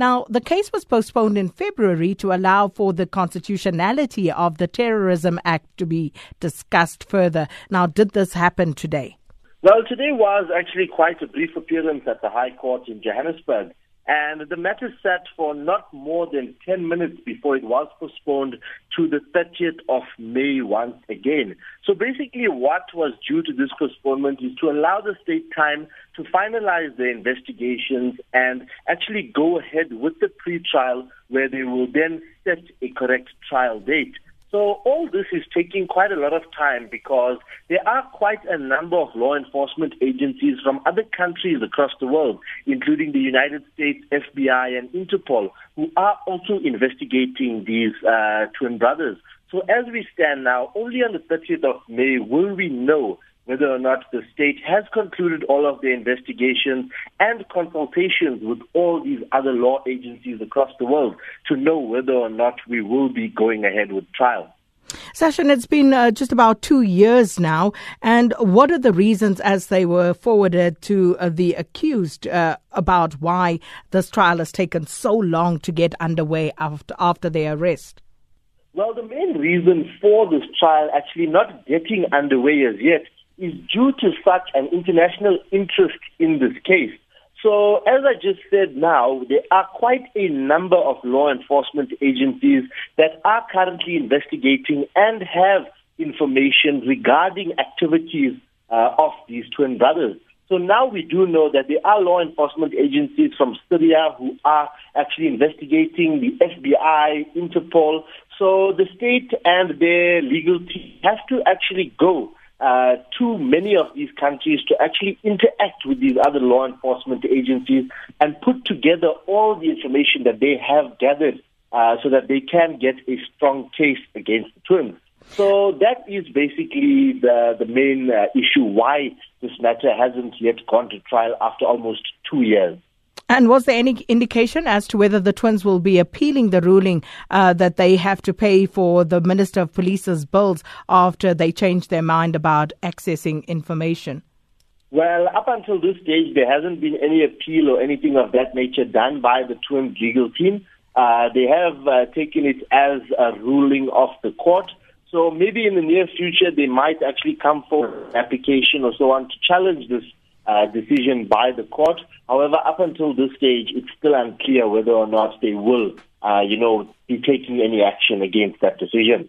Now, the case was postponed in February to allow for the constitutionality of the Terrorism Act to be discussed further. Now, did this happen today? Well, today was actually quite a brief appearance at the High Court in Johannesburg. And the matter sat for not more than 10 minutes before it was postponed to the 30th of May once again. So basically, what was due to this postponement is to allow the state time to finalize their investigations and actually go ahead with the pre-trial where they will then set a correct trial date. So all this is taking quite a lot of time because there are quite a number of law enforcement agencies from other countries across the world, including the United States FBI and Interpol, who are also investigating these uh, twin brothers. So as we stand now, only on the 30th of May will we know whether or not the state has concluded all of their investigations and consultations with all these other law agencies across the world to know whether or not we will be going ahead with trial. Session, it's been uh, just about two years now. And what are the reasons, as they were forwarded to uh, the accused, uh, about why this trial has taken so long to get underway after, after their arrest? Well, the main reason for this trial actually not getting underway as yet is due to such an international interest in this case. So, as I just said now, there are quite a number of law enforcement agencies that are currently investigating and have information regarding activities uh, of these twin brothers. So now we do know that there are law enforcement agencies from Syria who are actually investigating the FBI, Interpol. So the state and their legal team have to actually go uh, to many of these countries to actually interact with these other law enforcement agencies and put together all the information that they have gathered uh, so that they can get a strong case against the twins. So that is basically the, the main uh, issue why this matter hasn't yet gone to trial after almost two years. And was there any indication as to whether the twins will be appealing the ruling uh, that they have to pay for the Minister of Police's bills after they changed their mind about accessing information? Well, up until this stage, there hasn't been any appeal or anything of that nature done by the twins legal team. Uh, they have uh, taken it as a ruling of the court. So maybe in the near future, they might actually come for an application or so on to challenge this uh, decision by the court. However, up until this stage, it's still unclear whether or not they will, uh, you know, be taking any action against that decision.